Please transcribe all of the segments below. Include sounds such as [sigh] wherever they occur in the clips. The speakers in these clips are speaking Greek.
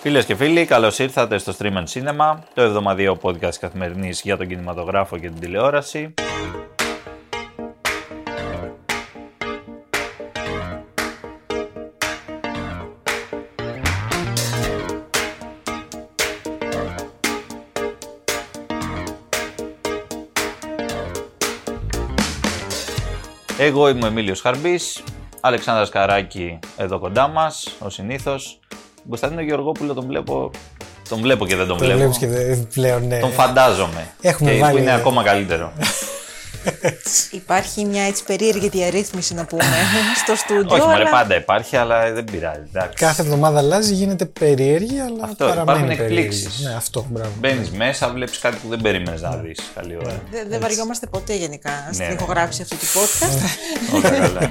Φίλες και φίλοι, καλώς ήρθατε στο Stream and Cinema, το εβδομαδιαίο podcast καθημερινής για τον κινηματογράφο και την τηλεόραση. Εγώ είμαι ο Εμίλιος Χαρμπής, Αλεξάνδρας Καράκη εδώ κοντά μας, ο συνήθως. Κωνσταντίνο Γεωργόπουλο τον βλέπω, τον βλέπω και δεν τον Το βλέπω. βλέπεις και δεν- πλέον, ναι. Τον φαντάζομαι. Έχουμε και βάλει- που είναι ακόμα καλύτερο. Υπάρχει μια έτσι περίεργη διαρρύθμιση να πούμε [laughs] στο στούντιο. Όχι, μωρέ, αλλά πάντα υπάρχει, αλλά δεν πειράζει. εντάξει. Κάθε εβδομάδα αλλάζει, γίνεται περίεργη, αλλά Αυτό, παραμένει υπάρχουν περίεργη. εκπλήξεις. Ναι, αυτό, μπράβο. Μπαίνεις μέσα, βλέπεις κάτι που δεν περίμενες να δεις. Καλή ώρα. Δεν δεν βαριόμαστε ποτέ γενικά στην ναι. ηχογράφηση αυτού του podcast. Όλα καλά. [laughs]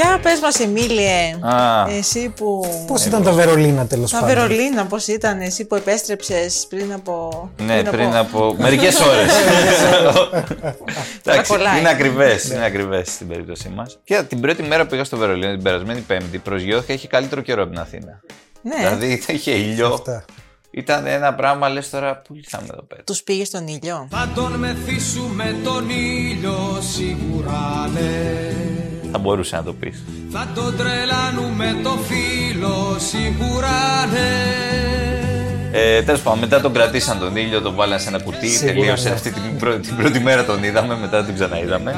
Για πες μας Εμίλιε, Α, εσύ που... Πώς ήταν τα Βερολίνα τέλος Τα πάντων; Βερολίνα πώς ήταν, εσύ που επέστρεψες πριν από... ναι, πριν από μερικές ώρες. [laughs] Εντάξει, κολλάει. είναι ακριβές. Είναι ακριβές στην περίπτωσή μας. Και την πρώτη μέρα που πήγα στο Βερολίνο, την περασμένη Πέμπτη, προσγειώθηκα, είχε καλύτερο καιρό από την Αθήνα. Ναι, Δηλαδή είχε ήλιο. Αυτά. Ήταν ένα πράγμα, λες τώρα, πού ήρθαμε εδώ πέρα. τους πήγες στον ήλιο. Θα τον μεθύσουμε τον ήλιο σίγουρα ναι Θα μπορούσε να το πεις. Θα τον τρελάνουμε το φίλο σίγουρα ναι Ε, Τέλος πάντων, μετά τον κρατήσαν τον ήλιο, τον βάλαν σε ένα κουτί. Σίγουρα, Τελείωσε ναι. αυτή την πρώτη, την πρώτη μέρα τον είδαμε, μετά την ξαναείδαμε.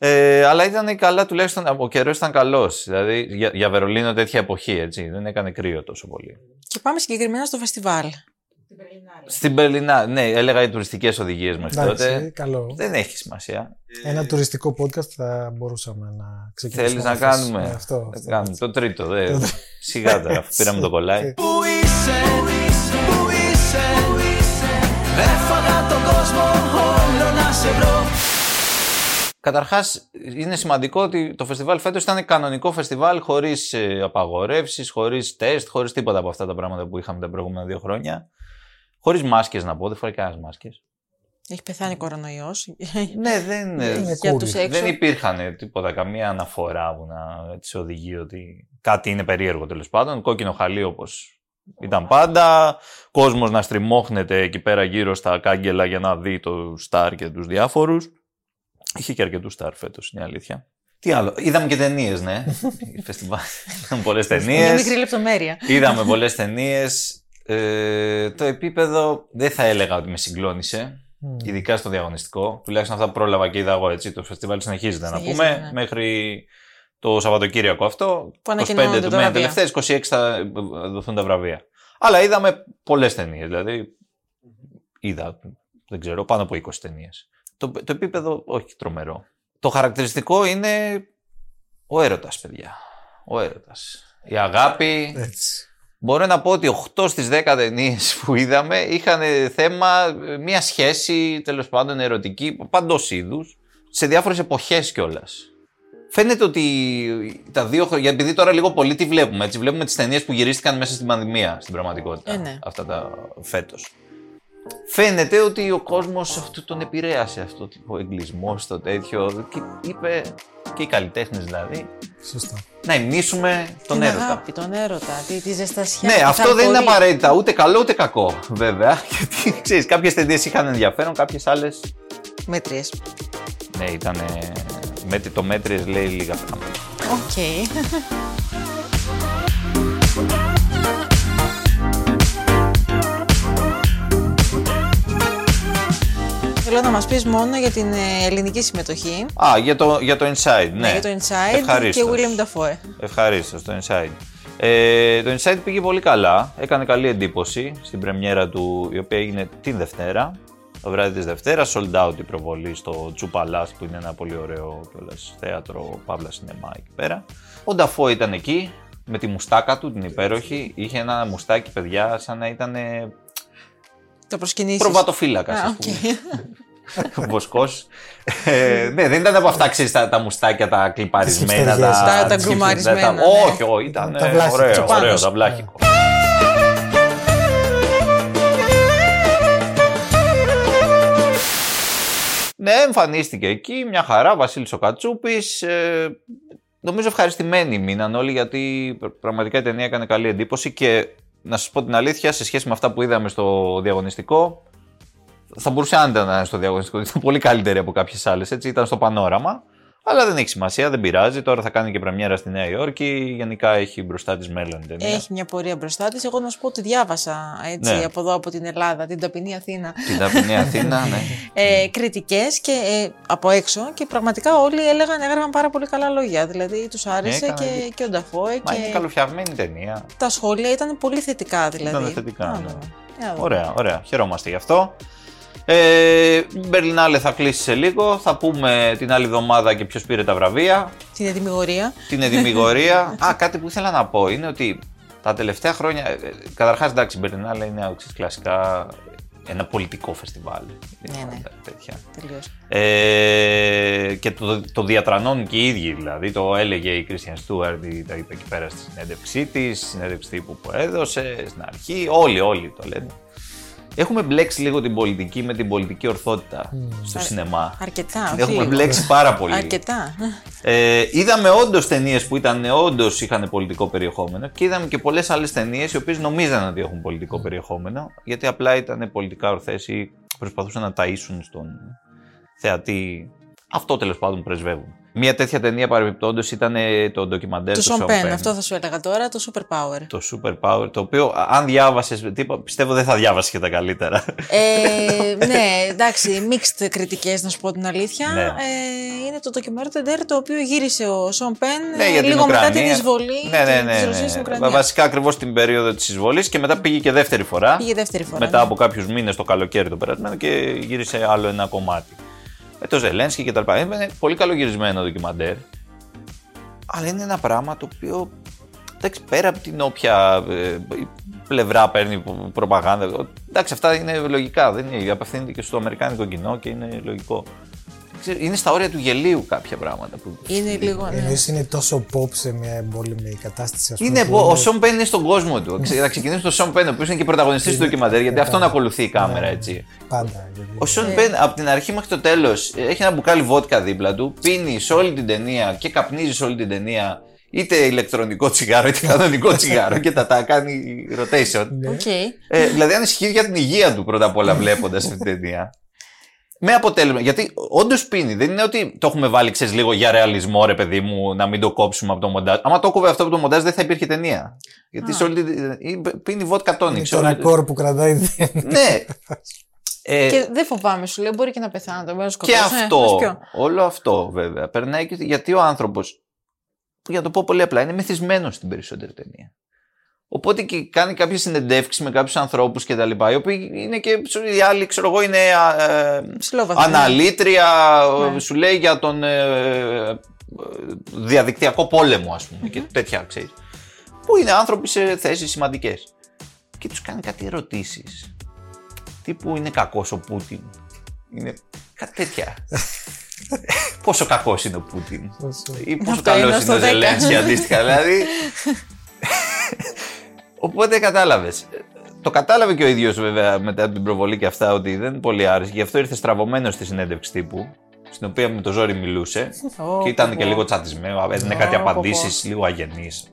Ε, αλλά ήταν καλά, τουλάχιστον ο καιρός ήταν καλός. Δηλαδή για, για Βερολίνο τέτοια εποχή, έτσι. Δεν έκανε κρύο τόσο πολύ. Και πάμε συγκεκριμένα στο φεστιβάλ. Στην Περλινά, ναι, έλεγα οι τουριστικές οδηγίες μέχρι Εντάξει, τότε. καλό. Δεν έχει σημασία. Ένα τουριστικό podcast θα μπορούσαμε να ξεκινήσουμε. Θέλεις να αυτός. κάνουμε; Ναι, αυτό. Θα αυτό. κάνουμε. Το τρίτο, δε. Σιγά τώρα, αφού [laughs] πήραμε το κολλάι. Πού είσαι, πού είσαι Έφαγα τον κόσμο όλο να σε βρω Καταρχάς, είναι σημαντικό ότι το φεστιβάλ φέτος ήταν κανονικό φεστιβάλ χωρίς απαγορεύσεις, χωρίς τεστ, χωρίς τίποτα από αυτά τα πράγματα που είχαμε τα προηγούμενα δύο χρόνια. Χωρίς μάσκες να πω, δεν φοράει κανένας μάσκες. Έχει πεθάνει κορονοϊός. Ναι, δεν, [laughs] Είναι Για cool. τους έξω. δεν υπήρχαν τίποτα, καμία αναφορά που να έτσι οδηγεί ότι κάτι είναι περίεργο τέλος πάντων. Κόκκινο χαλί όπως ήταν πάντα. Κόσμος να στριμώχνεται εκεί πέρα γύρω στα κάγκελα για να δει το Σταρ και τους διάφορους. Είχε και αρκετούς Σταρ φέτος, είναι η αλήθεια. Τι άλλο, είδαμε και ταινίες, ναι. Η [laughs] Φεστιβάλ. Είδαμε πολλές Μια ταινίες. μικρή λεπτομέρεια. Είδαμε πολλές ταινίες. Ε, το επίπεδο δεν θα έλεγα ότι με συγκλώνησε. Μμ. Ειδικά στο διαγωνιστικό. Τουλάχιστον αυτά που πρόλαβα και είδα εγώ έτσι. Το φεστιβάλ συνεχίζεται, να Συνεχίζεται, πούμε. ναι. Μέχρι το Σαββατοκύριακο αυτό. Που 25 ανακοινώνονται του τα μένουν βραβεία. τελευταίες, 26 θα δοθούν τα βραβεία. Αλλά είδαμε πολλές ταινίες. Δηλαδή, είδα, δεν ξέρω, πάνω από 20 ταινίες. Το, το επίπεδο, όχι τρομερό. Το χαρακτηριστικό είναι ο έρωτας, παιδιά. Ο έρωτας. Η αγάπη, Έτσι. Μπορώ να πω ότι 8 στις 10 ταινίες [laughs] που είδαμε είχαν θέμα ε, μια σχέση τέλος πάντων ερωτική παντός είδους σε διάφορες εποχές κιόλας. Φαίνεται ότι τα δύο χρόνια, επειδή τώρα λίγο πολύ τι βλέπουμε, έτσι, βλέπουμε τις ταινίες που γυρίστηκαν μέσα στην πανδημία στην πραγματικότητα, Ε, ναι. αυτά τα φέτος. Φαίνεται ότι ο κόσμος αυτό τον επηρέασε αυτό ο εγκλισμός, το τέτοιο και είπε και οι καλλιτέχνες δηλαδή Σωστά. να υμνήσουμε τον την έρωτα. αγάπη, τον έρωτα, τη, τη ζεστασιά. Ναι, τη αυτό δεν είναι θαλπορή. απαραίτητα ούτε καλό ούτε κακό, βέβαια. [laughs] Γιατί ξέρεις, κάποιες ταινίες είχαν ενδιαφέρον, κάποιες άλλες. Μέτριες. Ναι, ήταν. Το μέτριες λέει λίγα πράγματα. Οκ. [laughs] Θέλω να μας πεις μόνο για την ε, ελληνική συμμετοχή. Α, για το, για το Inside, ναι. Ναι, για το Inside Ευχαρίστως. και Willem Dafoe. Ευχαρίστως, το Inside. Ε, το Inside πήγε πολύ καλά. Έκανε καλή εντύπωση στην πρεμιέρα του, η οποία έγινε την Δευτέρα. Το βράδυ της Δευτέρας, sold out η προβολή στο Τσουπαλάς που είναι ένα πολύ ωραίο κιόλας, θέατρο, παύλα σινεμά εκεί πέρα. Ο Νταφό ήταν εκεί με τη μουστάκα του, την υπέροχη. Είχε ένα μουστάκι, παιδιά, σαν να ήταν το προσκυνήσεις. Προβατοφύλακας, α [laughs] ε, ναι, δεν ήταν από αυτά, ξέρεις τα, τα μουστάκια, τα κλιπαρισμένα. Τα, τα, ναι. Όχι, όχι, ήταν τα ε, ωραίο, ωραίο, τα βλάχικο. Ναι, εμφανίστηκε εκεί, μια χαρά, Βασίλης ο Κατσούπης. Ε, νομίζω ευχαριστημένοι μείναν όλοι γιατί πραγματικά η ταινία έκανε καλή εντύπωση και να σας πω την αλήθεια, σε σχέση με αυτά που είδαμε στο διαγωνιστικό, θα μπορούσε άνετα να είναι στο διαγωνιστικό, ήταν πολύ καλύτερη από κάποιες άλλες, έτσι, ήταν στο πανόραμα. Αλλά δεν έχει σημασία, δεν πειράζει. Τώρα θα κάνει και πρεμιέρα στη Νέα Υόρκη. Γενικά έχει μπροστά της μέλλον η ταινία. Έχει μια πορεία μπροστά της. Εγώ να σου πω ότι διάβασα έτσι, Ναι. από εδώ από την Ελλάδα, την ταπεινή Αθήνα. Την ταπεινή Αθήνα, [laughs] ναι. Ε, κριτικές και ε, από έξω και πραγματικά όλοι έλεγαν, έγραφαν πάρα πολύ καλά λόγια. Δηλαδή τους άρεσε Έκανε και, δίκιο. και ο Νταφόε Μα είναι και καλοφτιαγμένη ταινία. τα σχόλια ήταν πολύ θετικά δηλαδή. Ήταν θετικά, Να ναι. δούμε. Να δούμε. Ωραία, ωραία. Χαιρόμαστε γι' αυτό. Ε, Μπερλινάλε θα κλείσει σε λίγο. Θα πούμε την άλλη εβδομάδα και ποιος πήρε τα βραβεία. Την ετοιμιγορία. Την ετοιμιγορία. [laughs] Α, κάτι που ήθελα να πω είναι ότι τα τελευταία χρόνια. Καταρχάς, εντάξει, η Μπερλινάλε είναι ξέρεις, κλασικά ένα πολιτικό φεστιβάλ. Ναι, ναι. Τέτοια. Τελείως. Ε, και το, το διατρανώνουν και οι ίδιοι δηλαδή. Το έλεγε η Κρίστιαν Στούαρντ, τα είπε εκεί πέρα στη συνέντευξή της, στη συνέντευξη τύπου που έδωσε στην αρχή. Όλοι, όλοι το λένε. Έχουμε μπλέξει λίγο την πολιτική με την πολιτική ορθότητα στο Α- σινεμά. Αρκετά. Την έχουμε όχι. μπλέξει πάρα πολύ. Αρκετά. Ε, είδαμε όντως ταινίες που ήταν όντως είχαν πολιτικό περιεχόμενο και είδαμε και πολλές άλλες ταινίες οι οποίες νομίζαν ότι έχουν πολιτικό περιεχόμενο γιατί απλά ήταν πολιτικά ορθές ή προσπαθούσαν να ταΐσουν στον θεατή. Αυτό τέλος πάντων πρεσβεύουν. Μια τέτοια ταινία παρεμπιπτόντως ήταν ε, το ντοκιμαντέρ το του Σον Sean Πεν, Penn, αυτό θα σου έλεγα τώρα, το Super Power. Το Super Power, το οποίο α, αν διάβασες, πιστεύω δεν θα διάβασες και τα καλύτερα. Ε, [laughs] ναι, εντάξει, mixed κριτικές να σου πω την αλήθεια. Ναι. Ε, είναι το ντοκιμαντέρ το οποίο γύρισε ο Σον Πεν Ναι, ε, για την λίγο μετά Ουκρανία. την εισβολή ναι, ναι, της ναι, Ρωσίας ναι. στην Ουκρανία. Βασικά ακριβώς την περίοδο της εισβολής και μετά πήγε και δεύτερη φορά. Πήγε δεύτερη φορά. μετά ναι. από κάποιους μήνες το καλοκαίρι το περασμένο και γύρισε άλλο ένα κομμάτι. Με το Ζελένσκι και τα λοιπά. Είναι πολύ καλογυρισμένο ντοκιμαντέρ. Αλλά είναι ένα πράγμα το οποίο. Εντάξει, πέρα από την όποια ε, πλευρά παίρνει προ- προπαγάνδα. Εντάξει, αυτά είναι λογικά. Δεν είναι, απευθύνεται και στο αμερικάνικο κοινό και είναι λογικό. Ξέρω, Είναι στα όρια του γελίου κάποια πράγματα. Που... Είναι λίγο. ναι. Εννοείς είναι τόσο pop σε μια εμπόλεμη κατάσταση. Ας πούμε, Είναι, που ο Σον Πεν είναι στον κόσμο του. Ξε- Θα ξεκινήσουμε με τον Σον Πεν, ο οποίος είναι και πρωταγωνιστής του ντοκιμαντέρ, γιατί αυτόν ακολουθεί η κάμερα, έτσι. Πάντα. γιατί- Ο Σον Πεν από την αρχή μέχρι το τέλος έχει ένα μπουκάλι βότκα δίπλα του, πίνει σε όλη την ταινία και καπνίζει σε όλη την ταινία είτε ηλεκτρονικό τσιγάρο είτε κανονικό τσιγάρο και τα, τα κάνει rotation. Ναι. Οκ. Ε, δηλαδή ανησυχεί για την υγεία του πρώτα απ' όλα βλέποντας αυτή την ταινία. Με αποτέλεσμα, γιατί όντως πίνει. Δεν είναι ότι το έχουμε βάλει, ξέρεις, λίγο για ρεαλισμό, ρε παιδί μου, να μην το κόψουμε από το μοντάζ. Άμα το 'κοβε αυτό από το μοντάζ, δεν θα υπήρχε ταινία. Γιατί σε όλη την. πίνει βότκα Είναι τόνικ. το ρακόρ που κρατάει δεν. Ναι. Ε, Και δεν φοβάμαι, σου λέω, μπορεί και να πεθάνω. Το μέρο Και αυτό, όλο αυτό βέβαια, περνάει και γιατί ο άνθρωπος, για να το πω πολύ απλά, είναι μεθυσμένος στην περισσότερη ταινία. Οπότε και κάνει κάποιες συνεντεύξεις με κάποιους ανθρώπους και τα λοιπά, οι οποίοι είναι και οι άλλοι, ξέρω εγώ, είναι α, ε, Ψηλόβαθμοι. αναλύτρια, Ναι. σου λέει για τον ε, ε, διαδικτυακό πόλεμο, ας πούμε, και τέτοια, ξέρεις. Που είναι άνθρωποι σε θέσεις σημαντικές. Και τους κάνει κάτι ερωτήσεις. Τύπου είναι κακός ο Πούτιν. Είναι κάτι τέτοια. [laughs] πόσο κακός είναι ο Πούτιν. Ή πόσο Αυτό είναι καλός στο είναι ο 10. Ζελένσκι αντίστοιχα. [laughs] Δηλαδή. Οπότε κατάλαβες. Το κατάλαβε και ο ίδιος βέβαια μετά από την προβολή και αυτά ότι δεν είναι πολύ άρεσε. Γι' αυτό ήρθε στραβωμένος στη συνέντευξη τύπου. Στην οποία με το ζόρι μιλούσε. Ω, και ήταν πω, και πω. λίγο τσατισμένο. Έδινε κάτι Ω, πω, πω. απαντήσεις λίγο αγενείς.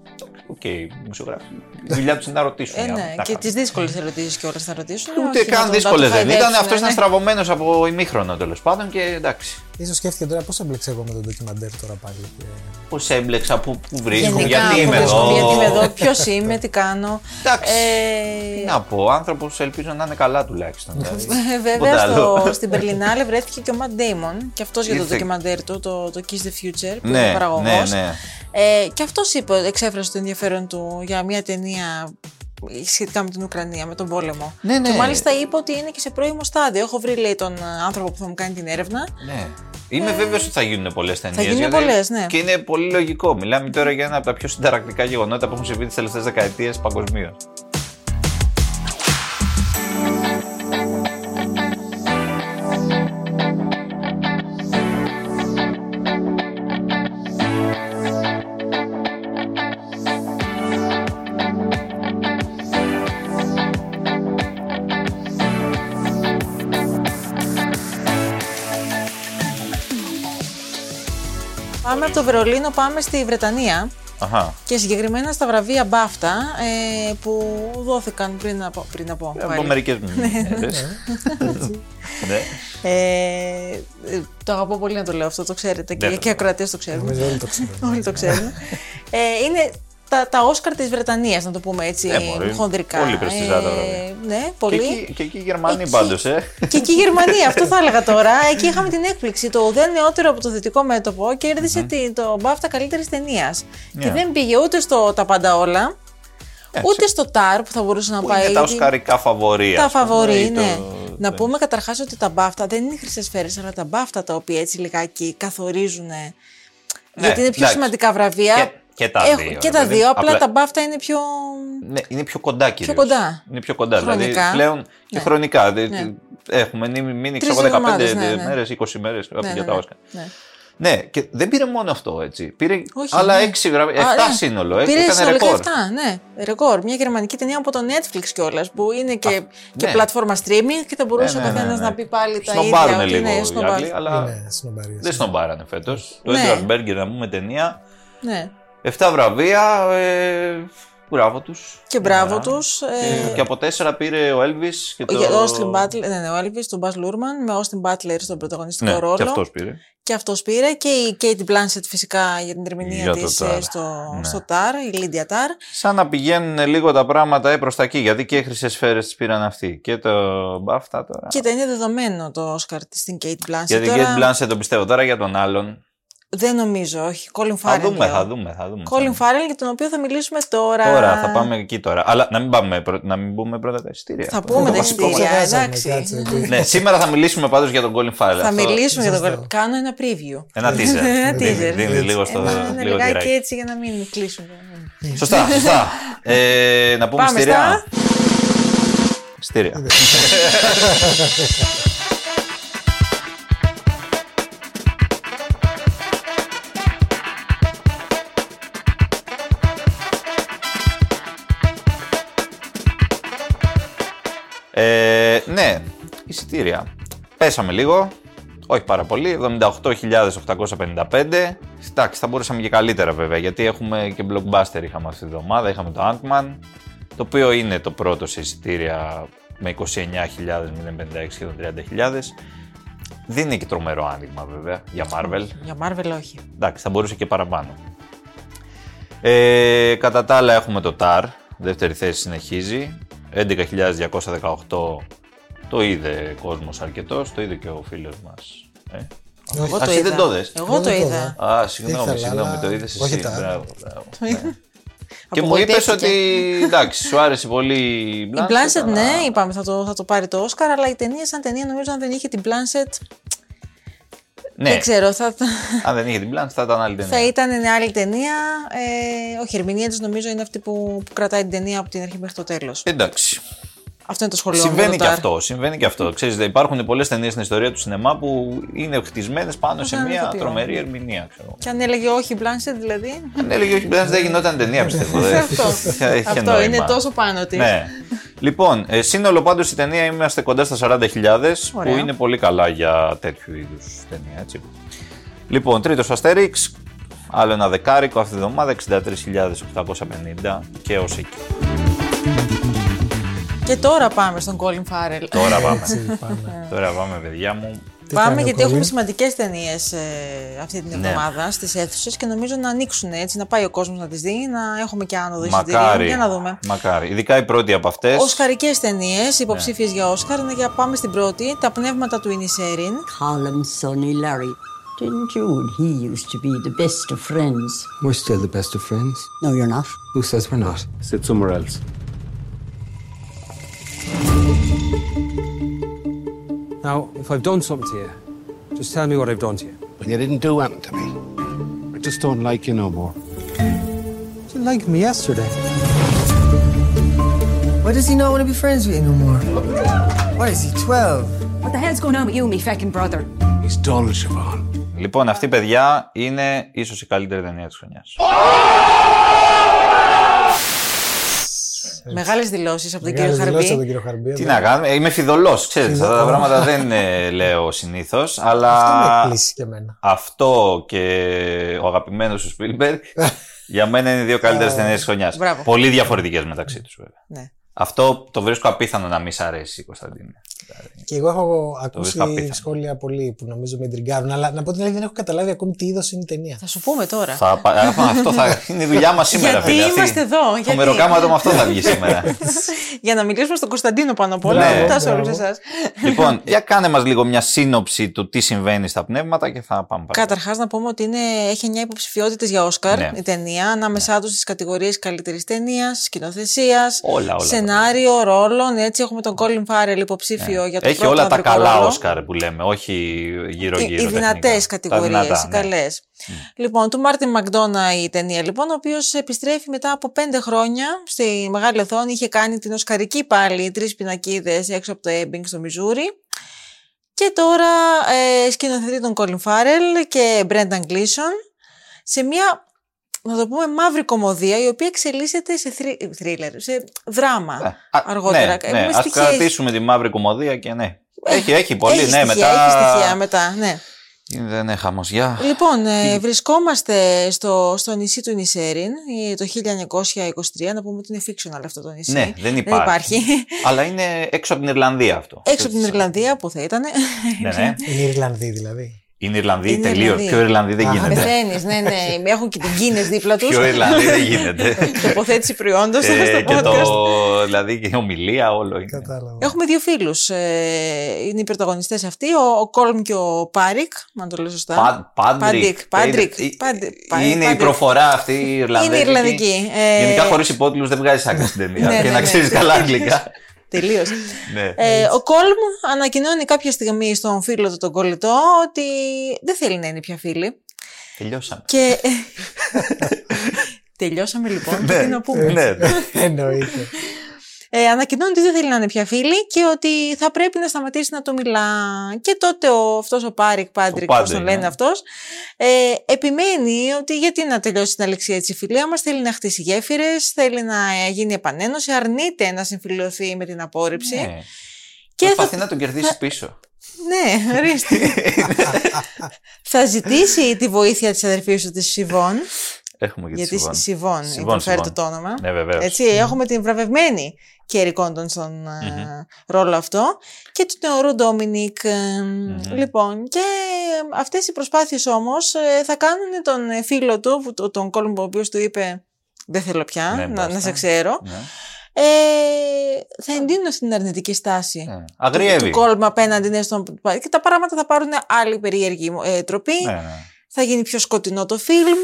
Οκ, δημοσιογράφοι. Η δουλειά τους είναι να ρωτήσουν. Ε, για ναι, να και κάνουν. τις δύσκολες ερωτήσεις κιόλα θα ρωτήσουν. Ούτε όχι να καν τον- δύσκολε να τον δεν ήταν. χαϊδέψουν, Αυτός ήταν ναι. στραβωμένος από ημίχρονο τέλος πάντων και εντάξει. Ίσως σκέφτηκε τώρα πώς έμπλεξε εγώ με τον ντοκιμαντέρ τώρα πάλι. και- Πώς έμπλεξα, πού, πού βρίσκω, Γενικά, γιατί που είμαι βρίσκομαι, εδώ. Γιατί είμαι εδώ, ποιος είμαι, τι κάνω. Εντάξει. Ε, Τι να πω, άνθρωπος ελπίζω να είναι καλά τουλάχιστον. [laughs] δηλαδή. Ε, Βέβαια Τίποτα άλλο. στο, [laughs] στην Περλινάλε βρέθηκε και ο Matt Damon και αυτός για το Ήρθε- ντοκιμαντέρ του, το, το Kiss the Future, που Ναι, είναι παραγωγός. ναι, ναι. Ε, και αυτός είπε, εξέφρασε το ενδιαφέρον του για μια ταινία σχετικά με την Ουκρανία, με τον πόλεμο. Ναι, ναι. Και μάλιστα είπε ότι είναι και σε πρώιμο στάδιο. Έχω βρει, λέει, τον άνθρωπο που θα μου κάνει την έρευνα. Ναι. Είμαι βέβαιος ότι θα γίνουν πολλές ταινίες. γίνουν πολλές, ναι. Και είναι πολύ λογικό. Μιλάμε τώρα για ένα από τα πιο συνταρακτικά γεγονότα που έχουν συμβεί τις τελευταίες δεκαετίες παγκοσμίως. Πάμε από το Βερολίνο, πάμε στη Βρετανία. Αχα. Και συγκεκριμένα στα βραβεία BAFTA ε, που δόθηκαν πριν από. Πριν από, Από πάλι. μερικές μέρε. Ναι. Ε, ε, το αγαπώ πολύ να το λέω αυτό, το ξέρετε. Και, Δεν και οι ακροατές το ξέρουν. Νομίζω όλοι το ξέρουν. Όλοι το ξέρουν. ε, είναι τα, τα Όσκαρ της Βρετανίας, να το πούμε έτσι, Ε, μωρέ, χονδρικά. πολύ πρεστιζάτα βραβεία. ναι, Και πολύ. εκεί, και εκεί οι Γερμανοί Εκεί- πάντως, ε. Και εκεί η Γερμανία, αυτό θα έλεγα τώρα. [laughs] Εκεί είχαμε την έκπληξη. Το ουδέν νεότερο από το θετικό μέτωπο κέρδισε την- το BAFTA καλύτερη ταινίας. Και Ναι. δεν πήγε ούτε στο Τα Πάντα Όλα, Έτσι. ούτε στο TAR που θα μπορούσε να Που πάει. είναι τα γιατί- οσκαρικά φαβορή. Τα ας πούμε, φαβορή, ή το- ναι. Να το- πούμε καταρχάς ότι τα BAFTA δεν είναι χρυσές σφαίρες, αλλά τα BAFTA τα οποία έτσι λιγάκι καθορίζουν. γιατί είναι πιο εντάξει. σημαντικά βραβεία. Και- και τα Έχουν- δύο, Και ρε τα παιδί. δύο. Απλά, Απλά- τα BAFTA είναι πιο. Ναι, είναι πιο κοντά κυρίως. κοντά. Είναι πιο κοντά. Δηλαδή Χρονικά. πλέον και Ναι. χρονικά. Ναι. Ναι. Έχουμε μείνει, μείνει Τρεις ξέρω, 15 εβδομάδες, ναι, ναι. μέρες, 20 μέρες Ναι, για ναι, τα ναι. Όσκαρ. Ναι. Ναι, και δεν πήρε μόνο αυτό έτσι. Πήρε Όχι, άλλα ναι. 6 βραβεία, 7 Α, ναι. σύνολο. ε, Πήρε Έκανε συνολικά ρεκόρ. 7, ναι. Ρεκόρ. Μια γερμανική ταινία από το Netflix κιόλας, που είναι και, και ναι. πλατφόρμα streaming και θα μπορούσε Ναι, ο ναι, καθένας ναι, ναι. να πει πάλι τα Σνομπάρουν ίδια. ότι λίγο ναι, οι σνομπάρουν. Άγγλοι, αλλά Είναι σνομπαρίες. δεν σνομπάρανε φέτος. Το Ναι. Edward Berger να πούμε ταινία. Ναι. 7 βραβεία. Ε, μπράβο τους. Και μπράβο τους. Και από 4 πήρε ο Elvis και το. Ο Austin Butler, ναι, ναι, ο Elvis, τον Baz Luhrmann, με Austin Butler στον πρωταγωνιστικό Ναι, ρόλο. και αυτός πήρε. Και αυτός πήρε. Και η Kate Blanchett φυσικά για την ερμηνεία Για το της Tar. ε, στο, Ναι. στο TAR, η Lydia Tar. Σαν να πηγαίνουν λίγο τα πράγματα ε, προς τα εκεί. Γιατί και χρυσές σφαίρες τις πήραν αυτοί. Και το μπαφτα τώρα. Και είναι δεδομένο το Oscar της στην Kate Blanchett. Για την Τώρα, Kate Blanchett το πιστεύω. Τώρα για τον άλλον. Δεν νομίζω, όχι. Colin Θα Farrell. δούμε, λέω. θα δούμε. Θα δούμε. Colin Farrell για τον οποίο θα μιλήσουμε τώρα. Τώρα θα πάμε εκεί τώρα. Αλλά να μην, πάμε, πρω- να μην μπούμε πρώτα τα εισιτήρια. Θα πούμε τα βασικό εισιτήρια, ξεχάσαμε, εντάξει. κάτσε, [laughs] εκεί. ναι, σήμερα θα μιλήσουμε πάντως για τον Colin Farrell. Θα Αυτό- μιλήσουμε για τον Σωστό. Colin Κάνω ένα preview. Ένα [laughs] teaser. Ένα Δίνει- teaser. Δίνει λίγο στο Ένα, ένα λίγο λιγάκι τυράκι. έτσι για να μην κλείσουμε. Σωστά, σωστά. Ε, να πούμε Πάμε εισιτήρια. στα. Εισιτήρια. [laughs] ναι, εισιτήρια. Πέσαμε λίγο. Όχι πάρα πολύ. 78.855. Εντάξει, θα μπορούσαμε και καλύτερα βέβαια. Γιατί έχουμε και blockbuster είχαμε αυτή τη εβδομάδα. Είχαμε το Ant-Man. Το οποίο είναι το πρώτο σε εισιτήρια με 29.056 και των 30.000. Δεν είναι και τρομερό άνοιγμα βέβαια για Marvel. Για Marvel όχι. Εντάξει, θα μπορούσε και παραπάνω. Ε, κατά τα άλλα έχουμε το TAR, δεύτερη θέση συνεχίζει. 11.218 το είδε κόσμος αρκετός, το είδε και ο φίλος μας. Ε. Εγώ Α, το εσύ είδα. δεν το δες. Εγώ το Δεν το είδα. Α, συγγνώμη, Ήθελα, συγγνώμη, αλλά το είδες όχι εσύ. τα. Μπράβο, μπράβο. Ναι. Και μου Απογοητεύτηκε. είπες ότι εντάξει, σου άρεσε πολύ η Η Blanchett. Blanchett, αλλά- ναι, είπαμε θα το, θα το πάρει το Oscar, αλλά η ταινία σαν ταινία νομίζω αν δεν είχε την Blanchett, Ναι, δεν ξέρω, θα, θα, αν δεν είχε την Blanchett θα ήταν άλλη ταινία. θα ήταν μια άλλη ταινία. Ε, όχι, η ερμηνεία της νομίζω είναι αυτή που, που κρατάει την ταινία από την αρχή μέχρι το τέλος. Εντάξει. Αυτό είναι το σχολείο μου. Συμβαίνει το και TAR. αυτό. Συμβαίνει και αυτό. Ξέρεις, υπάρχουν πολλές ταινίες στην ιστορία του σινεμά που είναι χτισμένες πάνω σε έναν μια ηθοποιό. τρομερή ερμηνεία. Ξέρω. Και αν έλεγε όχι η Blanchett δηλαδή; Αν έλεγε όχι, δεν γινόταν ταινία, πιστεύω. δεν- [laughs] Αυτό, [laughs] είχε- είχε αυτό νόημα. είναι τόσο πάνω της. Ναι. Λοιπόν, ε, σύνολο πάντως η ταινία είμαστε κοντά στα 40.000 που Ωραία. είναι πολύ καλά για τέτοιου είδους ταινία. Έτσι. Λοιπόν, τρίτος Αστέριξ, άλλο ένα δεκάρικο αυτή τη βδομάδα, 63.850 και ως εκεί. Και τώρα πάμε στον Colin Farrell. Τώρα πάμε. Έτσι, πάμε. Τώρα πάμε, παιδιά μου. Τι Πάμε κάνει ο γιατί έχουμε Colin? σημαντικές ταινίες ε, αυτή την Ναι. εβδομάδα στις αίθουσες και νομίζω να ανοίξουν έτσι, να πάει ο κόσμος να τις δει, να έχουμε και άνοδο εισιτηρίων. Μακάρι. Για να δούμε. Μακάρι. Ειδικά η πρώτη από αυτές. Οσκαρικές ταινίες, Ναι. υποψήφιε για Όσκαρ. Είναι για πάμε στην πρώτη. Τα πνεύματα του Ινισέριν. Harlem's Sonny Larry. Didn't you and he used to be the best of friends? We're still the best of friends. No, you're not. Who says we're not? Sit somewhere else. Now, if I've done something to you, just tell me what I've done to you. Well, you didn't do anything to me. I just don't like you no more. You liked me yesterday. Why does he not want to be friends with you no more? What is he, 12? What the hell's going on with you, me feckin' brother? He's dull, Siobhan. Λοιπόν, αυτή παιδιά είναι ίσω η καλύτερη ταινία τη χρονιά. Μεγάλες δηλώσεις από τον Μεγάλες κύριο δηλώσεις από Χαρμπή. τον κύριο Χαρμπή. Τι εδώ. να κάνουμε, είμαι φιδωλός. Ξέρετε, αυτά τα Φιδωλός. πράγματα δεν ε, λέω συνήθως. Αλλά Αυτό με εκπλήσει και εμένα. αυτό και ο αγαπημένος του Σπίλμπεργκ [laughs] για μένα είναι οι δύο καλύτερες ταινίες της χρονιάς. Μπράβο. Πολύ διαφορετικές μεταξύ τους, βέβαια. Ναι. Αυτό το βρίσκω απίθανο να μην σ' αρέσει, Κωνσταντίνε. Και εγώ έχω βρίσκω ακούσει απίθανο. σχόλια πολύ που νομίζω με τριγκάρουν. Αλλά να πω την αλήθεια, δεν έχω καταλάβει ακόμη τι είδος είναι η ταινία. Θα σου πούμε τώρα. Θα, πα- α, αυτό θα [laughs] είναι η δουλειά μας σήμερα, Γιατί φίλε. Αυτή- είμαστε εδώ, Το γιατί; μεροκάματο με αυτό θα βγει σήμερα. [laughs] Για να μιλήσουμε στον Κωνσταντίνο πάνω απ' όλα. Ναι. Μετά σε όλου Μπράβο. εσάς. λοιπόν, για κάνε μας λίγο μια σύνοψη του τι συμβαίνει στα πνεύματα και θα πάμε παρακάτω. Καταρχάς, να πούμε ότι είναι, έχει 9 υποψηφιότητες για Όσκαρ Ναι. η ταινία. Ανάμεσά τους στις κατηγορίες καλύτερης ταινίας, σκηνοθεσίας, Όλα, όλα. Σενάριο, ρόλων. Έτσι, έχουμε τον Colin Farrell υποψήφιο για το Ναι. Έχει πρώτο όλα τα ανδρικό καλά ρόλο. Όσκαρ που λέμε, όχι γύρω-γύρω. Οι δυνατές τεχνικά. κατηγορίες, Τα δυνατά, οι ναι. καλές. Λοιπόν, του Μάρτιν Μακδόνα η ταινία, λοιπόν, ο οποίος επιστρέφει μετά από πέντε χρόνια στη μεγάλη οθόνη. Είχε κάνει την Οσκαρική πάλι τρεις πινακίδες έξω από το Έμπινγκ στο Μιζούρι. Και τώρα ε, σκηνοθετεί τον Colin Farrell και Brendan Gleeson σε μια, να το πούμε, μαύρη κομμωδία η οποία εξελίσσεται σε θρίλερ, σε δράμα Ε, α, αργότερα. Ναι, ναι. Με Ας στοιχεία- κρατήσουμε τη μαύρη κομμωδία και ναι. Έχει, έχει πολύ, έχει ναι, στοιχεία, μετά. Έχει στοιχεία μετά, ναι. Δεν είναι χαμοσιά. Λοιπόν, ε, βρισκόμαστε στο, στο νησί του Νισέριν ε, το 1923. Να πούμε ότι είναι fictional αυτό το νησί. Ναι, δεν υπάρχει. Αλλά είναι έξω από την Ιρλανδία αυτό. Έξω από την Ιρλανδία που θα ήταν. Ναι, ναι. Είναι Ιρλανδοί δηλαδή. Είναι Ιρλανδοί Είναι τελείως. Ιρλανδοί. Πιο Ιρλανδοί δεν Α, γίνεται. Πεθαίνει, ναι, ναι. Έχουν και την Guinness δίπλα τους. Πιο Ιρλανδοί δεν γίνεται. [laughs] Τοποθέτηση προϊόντων στο Ε, και podcast. το, δηλαδή και η ομιλία όλο είναι. Κατάλαβα. Έχουμε δύο φίλους. είναι οι πρωταγωνιστές αυτοί, ο, ο Κολμ και ο Πάρικ, αν το λέω σωστά. Πα- Πάντρικ. Πάντρικ. Ε, Πάντρικ. Είναι η Πάντρικ. προφορά αυτή η Ιρλανδική. Είναι Ιρλανδική. Ε, Γενικά χωρίς υπότιτλους δεν βγάζει άκρη στην ταινία. Ναι, Και ναι, να ναι. ξέρεις καλά αγγλικά. [laughs] Τελείως. [laughs] Ναι. Ε, ο Κολμ ανακοινώνει κάποια στιγμή στον φίλο του τον κολλητό ότι δεν θέλει να είναι πια φίλοι. Τελειώσαμε. Και. [laughs] [laughs] Τελειώσαμε λοιπόν. Τι να πούμε. Ναι, ναι. Εννοείται. Ε, ανακοινώνει ότι δεν θέλει να είναι πια φίλοι και ότι θα πρέπει να σταματήσει να του μιλά. Και τότε ο, αυτός ο Πάρικ Πάντρικ, Ο όπως τον Πάντρικ, λένε ναι. αυτός, ε, επιμένει ότι γιατί να τελειώσει έτσι άδοξα η φιλία μας, θέλει να χτίσει γέφυρες, θέλει να γίνει επανένωση, αρνείται να συμφιλειωθεί με την απόρριψη. Ναι. Και θα, Προσπαθεί να τον κερδίσει πίσω. ναι, ορίστε. [laughs] θα ζητήσει τη βοήθεια της αδερφής του της Σιβόν, Έχουμε και τη γιατί Σιβόν. Σιβόν Σιβόν, προφέρεται Σιβών. το όνομα. Ναι, βεβαίως. Έτσι, έχουμε την βραβευμένη Κέρι Κόντον στον ε, ρόλο αυτό και τον νεαρό Ντόμινικ. ε, Λοιπόν, και αυτές οι προσπάθειες όμως ε, θα κάνουν τον ε, φίλο του, που- το- τον Κολμ, ο, ο οποίος του είπε δεν θέλω πια Ναι, να, μπάστα. να σε ξέρω, Ναι. ε, θα εντείνουν την αρνητική στάση. Ναι. Του, Αγριεύει. του Κολμ απέναντι ναι, στον... και τα πράγματα θα πάρουν άλλη περίεργη ε, τροπή. Ναι, ναι. Θα γίνει πιο σκοτεινό το φιλμ.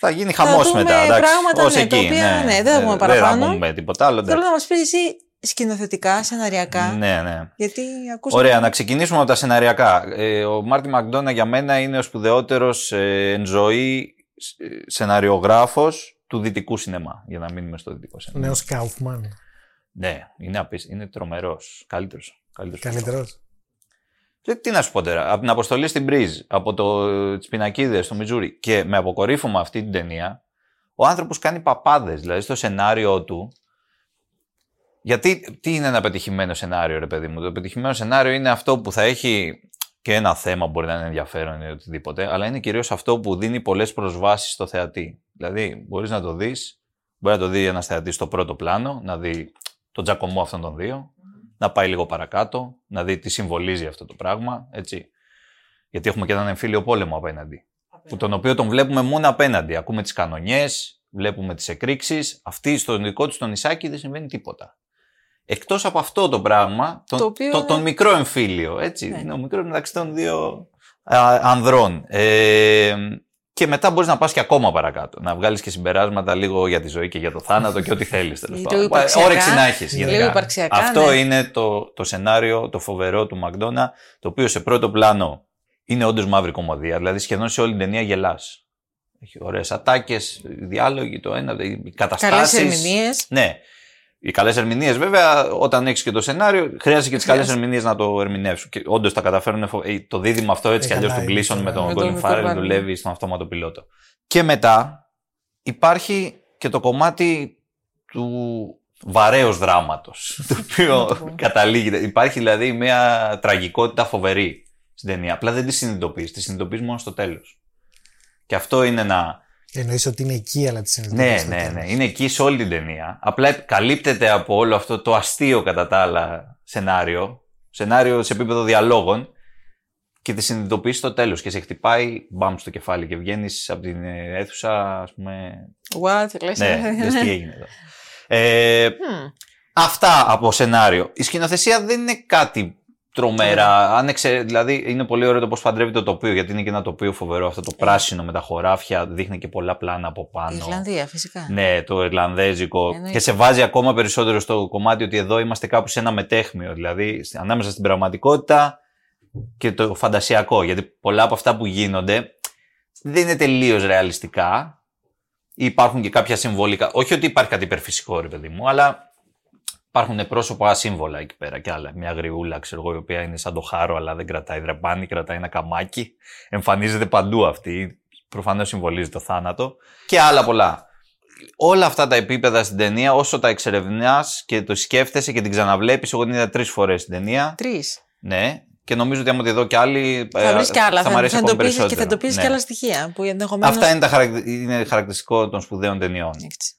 Θα γίνει χαμός δούμε μετά. Εντάξει, πράγματα, ως ναι, εκεί, τα οποία, ναι, δεν θα πούμε Ε, παραπάνω. Δεν θα πούμε τίποτα άλλο. Θέλω εντάξει. να μας πεις εσύ σκηνοθετικά, σεναριακά. Ναι, ναι. Γιατί ακούσαμε. Ωραία, να ξεκινήσουμε από τα σεναριακά. Ε, ο Μάρτι Μακδόνα για μένα είναι ο σπουδαιότερος ε, εν ζωή ε, σεναριογράφος του δυτικού σινεμά. Για να μείνουμε στο δυτικό σινεμά. Νέος Κάουφμαν. Ναι, είναι, απίσ... είναι τρομερός. Καλύτερος. Καλύτερος. Καλύτερος. Και τι να σου πω τώρα, από την αποστολή στην Μπρίζ, από το, τις πινακίδες στο Μιτζούρι και με αποκορύφωμα αυτή την ταινία, ο άνθρωπος κάνει παπάδες, δηλαδή στο σενάριο του. Γιατί, τι είναι ένα πετυχημένο σενάριο, ρε παιδί μου; Το πετυχημένο σενάριο είναι αυτό που θα έχει και ένα θέμα, μπορεί να είναι ενδιαφέρον ή οτιδήποτε, αλλά είναι κυρίως αυτό που δίνει πολλές προσβάσεις στο θεατή. Δηλαδή, μπορείς να το δεις, μπορεί να το δει ένας θεατής στο πρώτο πλάνο, να δει τον τζακωμό αυτών των δύο, να πάει λίγο παρακάτω, να δει τι συμβολίζει αυτό το πράγμα, έτσι. Γιατί έχουμε και έναν εμφύλιο πόλεμο απέναντι. Που τον οποίο τον βλέπουμε μόνο απέναντι. Ακούμε τις κανονιές, βλέπουμε τις εκρήξεις. Αυτή στο δικό του το νησάκι δεν συμβαίνει τίποτα. Εκτός από αυτό το πράγμα, τον, Το οποίο το- είναι- τον μικρό εμφύλιο, έτσι. Ναι. Είναι ο μικρός μεταξύ των δύο α, ανδρών. Ε, και μετά μπορείς να πας και ακόμα παρακάτω. Να βγάλεις και συμπεράσματα λίγο για τη ζωή και για το θάνατο και ό,τι θέλεις. τέλος Λίγο πάντων. υπαρξιακά. Όρεξη να έχεις Λίγο γενικά. υπαρξιακά, Αυτό ναι. είναι το, το σενάριο, το φοβερό του Μακδόνα, το οποίο σε πρώτο πλάνο είναι όντως μαύρη κομμωδία. Δηλαδή σχεδόν σε όλη την ταινία γελάς. Έχει ωραίες ατάκες, διάλογοι, το ένα, οι Καλές καταστάσεις. ερμηνείες. Ναι. Οι καλές ερμηνείες, βέβαια, όταν έχεις και το σενάριο, χρειάζεται και τις καλές Χρειάζεται. ερμηνείες να το ερμηνεύσουν. Και όντως τα καταφέρουν. φο- ε, Το δίδυμο αυτό έτσι Ε, κι αλλιώς καλά του είναι Gleason τώρα. με τον Με τον Colin Farrell Farrell. δουλεύει στον αυτόματο πιλότο. Και μετά υπάρχει και το κομμάτι του βαρέως δράματος, [laughs] το οποίο καταλήγει. Υπάρχει δηλαδή μια τραγικότητα φοβερή στην ταινία. Απλά δεν τη συνειδητοποιείς, τη συνειδητοποιείς μόνο στο τέλος. Και αυτό είναι ένα... Εννοείς ότι είναι εκεί, αλλά τη Ναι, συνειδητοποιείς. στο ναι, τέλος. ναι. Είναι εκεί σε όλη την ταινία. Απλά καλύπτεται από όλο αυτό το αστείο κατά τα άλλα σενάριο. Σενάριο σε επίπεδο διαλόγων. Και τη συνειδητοποιείς στο τέλος και σε χτυπάει μπαμ στο κεφάλι και βγαίνεις από την ε, αίθουσα, ας πούμε. What, λες; Ναι, λες τι έγινε εδώ. Ε, Μμ. Αυτά από σενάριο. Η σκηνοθεσία δεν είναι κάτι τρομερά. Αν εξε- δηλαδή είναι πολύ ωραίο το πώς παντρεύει το τοπίο, γιατί είναι και ένα τοπίο φοβερό. Αυτό το πράσινο με τα χωράφια δείχνει και πολλά πλάνα από πάνω. Η Ιρλανδία, φυσικά. Ναι, το Ιρλανδέζικο. Εννοείται. Και σε βάζει ακόμα περισσότερο στο κομμάτι ότι εδώ είμαστε κάπου σε ένα μετέχμιο. Δηλαδή ανάμεσα στην πραγματικότητα και το φαντασιακό. Γιατί πολλά από αυτά που γίνονται δεν είναι τελείως ρεαλιστικά. Υπάρχουν και κάποια συμβολικά. Όχι ότι υπάρχει κάτι υπερφυσικό, ρε παιδί μου, αλλά υπάρχουν πρόσωπα σύμβολα εκεί πέρα και άλλα. Μια γριούλα, ξέρω εγώ, η οποία είναι σαν το χάρο, αλλά δεν κρατάει δρεπάνι, κρατάει ένα καμάκι. Εμφανίζεται παντού αυτή. Προφανώς συμβολίζει το θάνατο. Και άλλα πολλά. Όλα αυτά τα επίπεδα στην ταινία, όσο τα εξερευνάς και το σκέφτεσαι και την ξαναβλέπεις, εγώ την είδα τρεις φορές στην ταινία. Τρεις. Ναι. Και νομίζω ότι άμα τη δω κι άλλη. Θα βρεις κι άλλα. Θα, Θα, μ' αρέσει θα ακόμη εντοπίσεις και θα περισσότερο. εντοπίσει Ναι. και άλλα στοιχεία που ενδεχομένω. Αυτά είναι, τα χαρακ- είναι χαρακτηριστικό των σπουδαίων ταινιών. Ισχύει αυτό.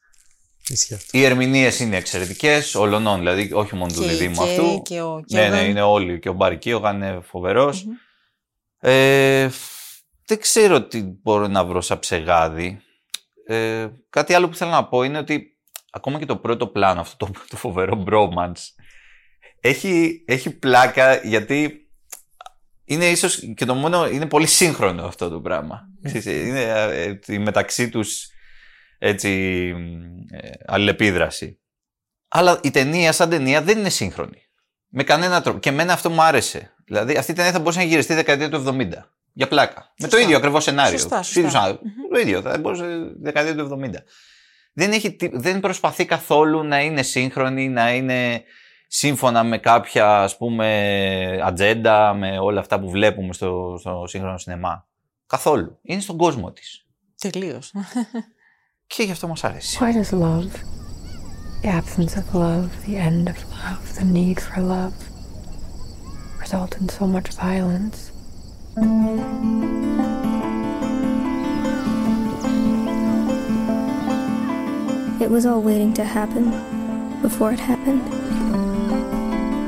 Οι ερμηνείες είναι εξαιρετικές, όλων, δηλαδή όχι μόνο του Και η διδήμου Κέρι αυτού. και ο ναι, ναι, Κέβαν. είναι όλοι. Και ο Μπαρικίογαν είναι φοβερός. Ε, δεν ξέρω τι μπορώ να βρω σαν ψεγάδι. Ε, κάτι άλλο που θέλω να πω είναι ότι ακόμα και το πρώτο πλάνο, αυτό το, το φοβερό bromance, έχει, έχει πλάκα γιατί είναι ίσως και το μόνο, είναι πολύ σύγχρονο αυτό το πράγμα. Ξέρεις, Είναι ε, η μεταξύ τους έτσι ε, αλληλεπίδραση. Αλλά η ταινία σαν ταινία δεν είναι σύγχρονη. Με κανένα τρόπο. Και εμένα αυτό μου άρεσε. Δηλαδή αυτή η ταινία θα μπορούσε να γυριστεί δεκαετία του 70. Για πλάκα. Με το ίδιο ακριβώς σενάριο. Σωστά, Τους σωστά. ίδιους άνθρωπους. Το ίδιο. Θα μπορούσε δεκαετία του 70. Δεν, έχει, τι- δεν προσπαθεί καθόλου να είναι σύγχρονη, να είναι σύμφωνα με κάποια ας πούμε ατζέντα, με όλα αυτά που βλέπουμε στο, στο σύγχρονο σινεμά. Καθόλου. Είναι στον κόσμο της. Τελείως. [laughs] Και γι' αυτό μας αρέσει. Why does love, the absence of love, the end of love, the need for love, result in so much violence? It was all waiting to happen before it happened.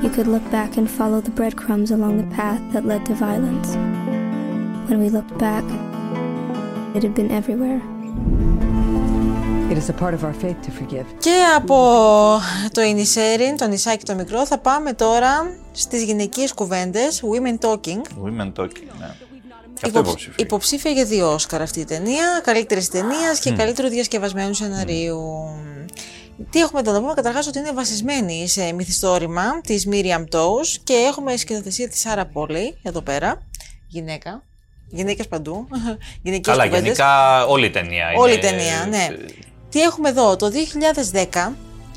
You could look back and follow the breadcrumbs along the path that led to violence. When we looked back, it had been everywhere. Και από το Ινισέριν, το νησάκι το μικρό, θα πάμε τώρα στις γυναικείες κουβέντες, Women Talking. Women talking, ναι. Και αυτό Υποψ- υποψήφιο. Υποψήφια για δύο Όσκαρ αυτή η ταινία, καλύτερης ταινίας και Μμ. καλύτερου διασκευασμένου σεναρίου. Τι έχουμε εδώ να πούμε, καταρχάς ότι είναι βασισμένη σε μυθιστόρημα της Miriam Toews και έχουμε σκηνοθεσία της Σάρα Πόλεϊ, εδώ πέρα, γυναίκα. Γυναίκες παντού. [laughs] Γυναικείες Καλά, κουβέντες. γενικά όλη η ταινία είναι. Όλη η ταινία, ναι. Τι έχουμε εδώ, το 2010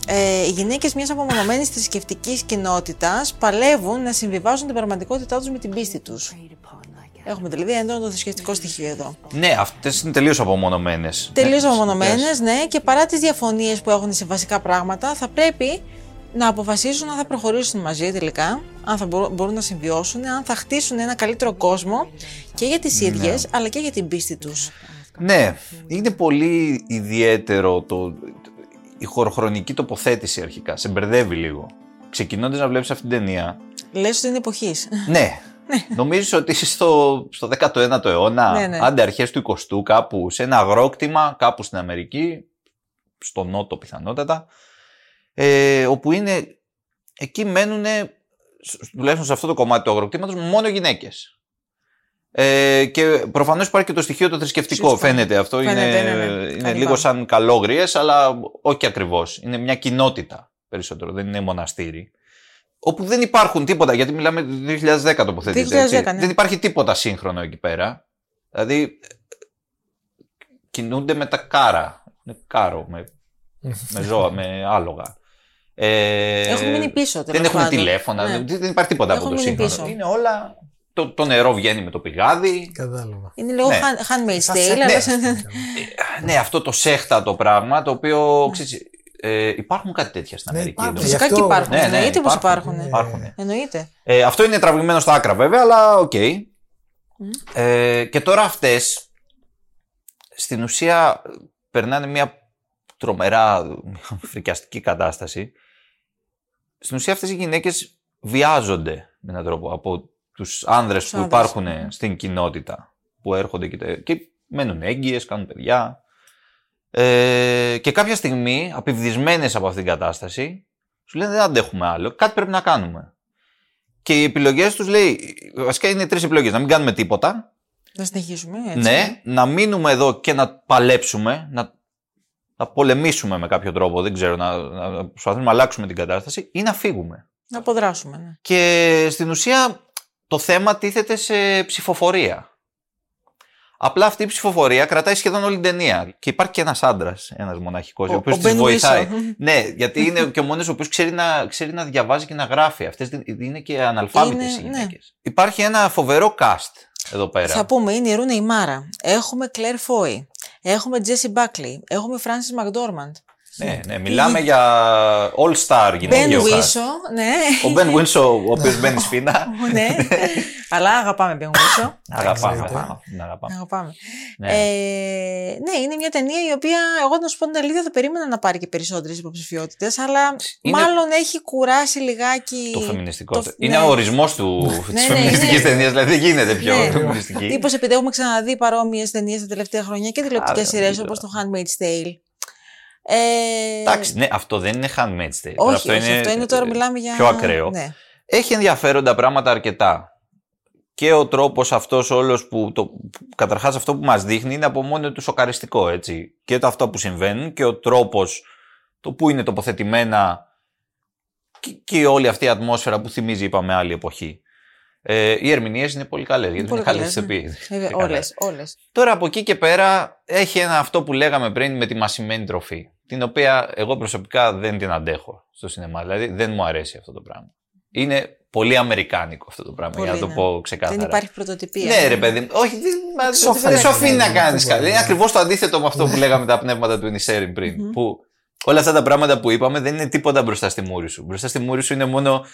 ε, οι γυναίκες μιας απομονωμένης θρησκευτικής κοινότητας παλεύουν να συμβιβάζουν την πραγματικότητά τους με την πίστη τους. Έχουμε δηλαδή έντονο το θρησκευτικό στοιχείο εδώ. Ναι, αυτές είναι τελείως απομονωμένες. Τελείως απομονωμένες, ναι, και παρά τις διαφωνίες που έχουν σε βασικά πράγματα, θα πρέπει να αποφασίσουν αν θα προχωρήσουν μαζί τελικά, αν θα μπορούν, μπορούν να συμβιώσουν, αν θα χτίσουν ένα καλύτερο κόσμο και για τις ίδιες, αλλά και για την πίστη τους. Ναι, είναι πολύ ιδιαίτερο το, η χωροχρονική τοποθέτηση αρχικά. Σε μπερδεύει λίγο. Ξεκινώντας να βλέπεις αυτή την ταινία, Λες ότι είναι εποχής. ναι. [laughs] Νομίζεις ότι είσαι στο, στο 19ο αιώνα, Ναι, ναι. άντε αρχές του 20ου, κάπου σε ένα αγρόκτημα, κάπου στην Αμερική, στο Νότο πιθανότατα, ε, όπου είναι, εκεί μένουν, τουλάχιστον σε αυτό το κομμάτι του αγροκτήματος, μόνο γυναίκες. Ε, και προφανώς υπάρχει και το στοιχείο το θρησκευτικό, Σωστά. φαίνεται αυτό, Φαίνεται, είναι, ναι, ναι. είναι Κάνει λίγο πάνω. σαν καλόγριες, αλλά όχι ακριβώς. Είναι μια κοινότητα περισσότερο, δεν είναι μοναστήρι. Όπου δεν υπάρχουν τίποτα, γιατί μιλάμε το 2010 τοποθετείται. 2010, έτσι. ναι. Δεν υπάρχει τίποτα σύγχρονο εκεί πέρα. Δηλαδή, κινούνται με τα κάρα. Με κάρο, με, με ζώα, με άλογα. Ε, Έχουν μείνει πίσω, Δεν τέλος έχουν πάντων. τηλέφωνα, Ναι. δεν, δεν υπάρχει τίποτα Έχουν από το μείνει σύγχρονο. πίσω. Είναι όλα. Το, το νερό βγαίνει με το πηγάδι. Κατάλαβα. Είναι λίγο Ναι. hand- handmaid's Σαν tale, σεκ- αλλά. Ναι, αυτό το σέχτα το πράγμα, το οποίο ξέρεις, Ε, υπάρχουν κάτι τέτοια στην Ναι, Αμερική. υπάρχουν. εντωμεταξύ. Φυσικά και υπάρχουν. Ναι, ναι, Εννοείται πως υπάρχουν. υπάρχουν. Υπάρχουν. Εννοείται. Ε, αυτό είναι τραβηγμένο στα άκρα βέβαια, αλλά οκ. Ε, και τώρα αυτές στην ουσία περνάνε μια τρομερά φρικιαστική κατάσταση. Στην ουσία αυτές οι γυναίκες βιάζονται με έναν τρόπο από τους άνδρες που άνδρες. υπάρχουν στην κοινότητα που έρχονται και, τε- και μένουν έγκυες, κάνουν παιδιά. Ε, και κάποια στιγμή, απηυδισμένες από αυτήν την κατάσταση, σου λένε δεν αντέχουμε άλλο, κάτι πρέπει να κάνουμε. Και οι επιλογές τους λέει, βασικά είναι τρεις επιλογές, να μην κάνουμε τίποτα, Να συνεχίσουμε. Έτσι. ναι, να μείνουμε εδώ και να παλέψουμε, να, να πολεμήσουμε με κάποιο τρόπο, δεν ξέρω, να, να προσπαθούμε να αλλάξουμε την κατάσταση ή να φύγουμε. Να αποδράσουμε. Ναι. Και στην ουσία το θέμα τίθεται σε ψηφοφορία. Απλά αυτή η ψηφοφορία κρατάει σχεδόν όλη την ταινία. Και υπάρχει και ένας άντρας, ένας μοναχικός, ο, Ο- οποίος ο της Ben βοηθάει. Whishaw. ναι, γιατί είναι και ο μόνος ο οποίος ξέρει να, ξέρει να διαβάζει και να γράφει. Αυτές είναι και αναλφάβητες Είναι, οι ναι. γυναίκε. Υπάρχει ένα φοβερό cast εδώ πέρα. Θα πούμε, είναι η Ρούνε η Μάρα. Έχουμε Κλέρ Φόι. Έχουμε Τζέσι Μπάκλι. Έχουμε Φράνσις Μακδόρμαντ. Ναι, ναι, μιλάμε για all-star Μπεν γυναίκε. Βίσο. Ναι. Ο Μπεν Βίνσο, ο οποίος μπαίνει σφίνα. [laughs] ναι. Αλλά αγαπάμε Μπεν Βίσο. [laughs] Αγαπάμε. Εννοείται. αγαπάμε, αγαπάμε. Αγαπάμε. Ναι. Ε, ναι, είναι μια ταινία η οποία, εγώ να σου πω την αλήθεια, δεν περίμενα να πάρει και περισσότερες υποψηφιότητες, αλλά Είναι- μάλλον έχει κουράσει λιγάκι. Το φεμινιστικό. το- Είναι ναι. ο ορισμός του Ναι, της ναι, φεμινιστικής ναι. ταινίας. Δηλαδή δεν γίνεται πιο Ναι. φεμινιστική. Τύπο επειδή έχουμε ξαναδεί παρόμοιες ταινίες τα τελευταία χρόνια και τηλεοπτικές Άρα, σειρές νομίζω. όπως το Handmaid's Tale. Ε, Εντάξει, ναι, αυτό δεν είναι handmaid's tale. όχι, όχι, αυτό είναι τώρα μιλάμε για. Πιο ακραίο. Ναι. Έχει ενδιαφέροντα πράγματα αρκετά. Και ο τρόπος αυτός όλος που, το, καταρχάς αυτό που μας δείχνει είναι από μόνο του σοκαριστικό, έτσι. Και το αυτό που συμβαίνουν και ο τρόπος, το που είναι τοποθετημένα και, και όλη αυτή η ατμόσφαιρα που θυμίζει, είπαμε, άλλη εποχή. Ε, οι ερμηνείες είναι πολύ καλές, γιατί πολύ είναι καλές καλές, ναι. ηθοποιοί. Βέβαια, Και καλά. όλες, όλες. Τώρα από εκεί και πέρα έχει ένα αυτό που λέγαμε πριν με τη μασημένη τροφή. Την οποία εγώ προσωπικά δεν την αντέχω στο σινεμά. Δηλαδή δεν μου αρέσει αυτό το πράγμα. Είναι πολύ αμερικάνικο αυτό το πράγμα, Πολύ, για να το ναι. πω ξεκάθαρα. Δεν υπάρχει πρωτοτυπία. Ναι, ρε παιδί μου. Όχι, δεν, μα, Σοφρέ, δεν σου αφήνει να ναι, κάνεις ναι, κάτι. ναι. Είναι ακριβώς το αντίθετο με αυτό που λέγαμε τα πνεύματα του Νισέριν πριν. Που όλα αυτά τα πράγματα που είπαμε δεν είναι τίποτα μπροστά στη μούρη σου. Μπροστά στη μούρη σου είναι μόνο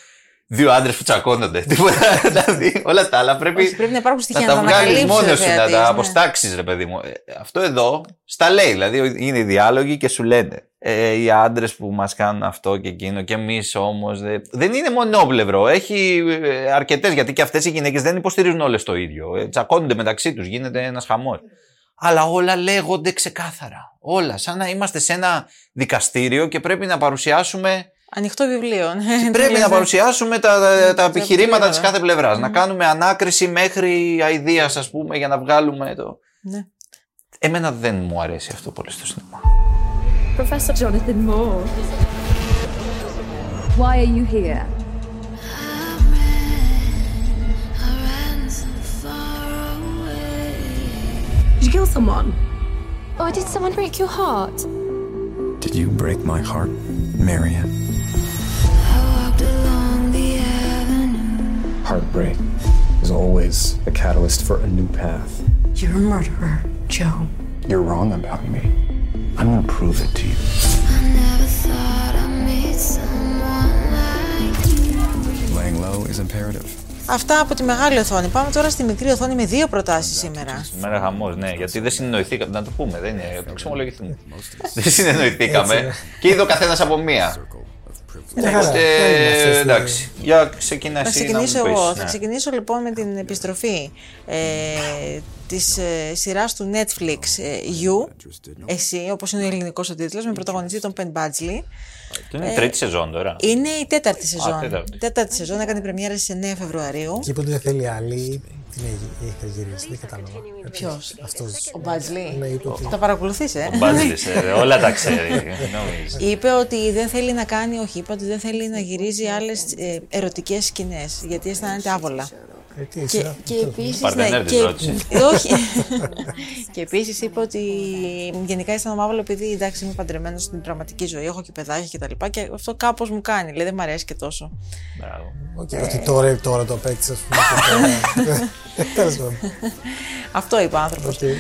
δύο άντρες που τσακώνονται. Τίποτα. [laughs] Δηλαδή, όλα τα άλλα πρέπει, Όχι, πρέπει να υπάρχουν στοιχεία να να τα τα βγάλεις ανακαλύψεις, μόνος ο σου, να θεατής, τα ναι. αποστάξεις, ρε παιδί μου. Ε, Αυτό εδώ στα λέει. Δηλαδή, είναι οι διάλογοι και σου λένε. Ε, οι άντρες που μας κάνουν αυτό και εκείνο, και εμείς όμως. Δεν είναι μονόπλευρο. Έχει αρκετές, γιατί και αυτές οι γυναίκες δεν υποστηρίζουν όλες το ίδιο. Ε, τσακώνονται μεταξύ τους, γίνεται ένας χαμός. Αλλά όλα λέγονται ξεκάθαρα. Όλα. Σαν να είμαστε σε ένα δικαστήριο και πρέπει να παρουσιάσουμε Ανοιχτό βιβλίο. ναι. Πρέπει να παρουσιάσουμε τα, τα, τα επιχειρήματα επιχειρήματα. της κάθε πλευράς. Να κάνουμε ανάκριση μέχρι αηδίας, ας πούμε, για να βγάλουμε το. Ναι. Εμένα δεν μου αρέσει αυτό πολύ στο σινεμά. Professor Jonathan Moore. Why are you here? Did you kill someone? Oh, did someone break your heart? Did you break my heart, Marion? Heartbreak is always a catalyst for a new path. You're a murderer, Joe. You're wrong about me. I'm gonna prove it to you. Laying low is imperative. Αυτά από τη μεγάλη οθόνη. Πάμε τώρα στη μικρή οθόνη με δύο προτάσεις σήμερα. Σήμερα χαμός, ναι, γιατί δεν συνεννοηθήκαμε. Να το πούμε, δεν είναι. Το ξεμολογηθούμε. δεν συνεννοηθήκαμε και είδε ο καθένας από μία. Μια χαρά. Οπότε, Δεν είναι αυτές, δηλαδή. εντάξει. Για ξεκινά Θα εσύ να ξεκινήσω μου πεις, εγώ. ναι. Θα ξεκινήσω λοιπόν με την επιστροφή ε, της ε, σειράς του Netflix ε, You, εσύ, όπως είναι ο ελληνικός ο τίτλος, με πρωταγωνιστή τον Penn Badgley. Αυτό είναι η τρίτη σεζόν τώρα. Είναι η τέταρτη σεζόν. τέταρτη. τέταρτη σεζόν έκανε πρεμιέρα στις 9 Φεβρουαρίου. Εκεί που δεν θέλει άλλη, την έχει, έχει γυρίσει, δεν κατάλαβα. Ποιος; Αυτός. Ο Μπάτζλι. Ναι, είπε ότι- Τα παρακολουθείς, ε; Ο Μπάτζλης, ε, όλα τα ξέρει. νομίζω. Είπε ότι δεν θέλει να κάνει, όχι, είπε ότι δεν θέλει να γυρίζει άλλες ε, ερωτικές σκηνές, γιατί αισθάνεται άβολα. Ε, τι, Και, σειρά. και επίσης. Παρτενέρ της και, ρώτησε. [laughs] όχι. και επίσης είπε ότι γενικά αισθάνομαι άβολο επειδή εντάξει είμαι παντρεμένος στην πραγματική ζωή, έχω και παιδάκια και τα λοιπά και αυτό κάπως μου κάνει. Λέει δεν μου αρέσει και τόσο. Μπράβο. Οκ, Ότι τώρα, τώρα το απέκτησες, ας πούμε. και τώρα- [laughs] Τέλος πάντων. Αυτό είπε ο άνθρωπος. Οκ. Ε,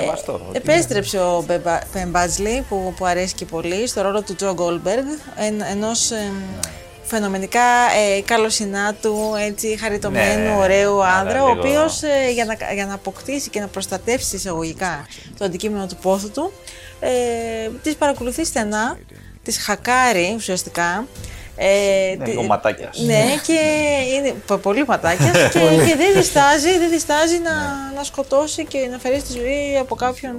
Σεβαστό, ότι επέστρεψε ο Πεν Μπάτζλεϊ που, που αρέσει και πολύ στο ρόλο του Τζο Γκόλντμπεργκ εν, ενός εμ, φαινομενικά ε, καλοσυνάτου, έτσι, χαριτωμένου, Ναι, ωραίου άρα άνδρα, ο λίγο- οποίος ε, για, να, για να αποκτήσει και να προστατεύσει εισαγωγικά το αντικείμενο του πόθου του, ε, τις παρακολουθεί στενά, τις χακάρει ουσιαστικά. Ε, Ναι, τι- λίγο ματάκιας. Ναι, και είναι πο- πολύ ματάκιας [laughs] και, και δεν διστάζει, δεν διστάζει να, να σκοτώσει και να φέρει στη ζωή από κάποιον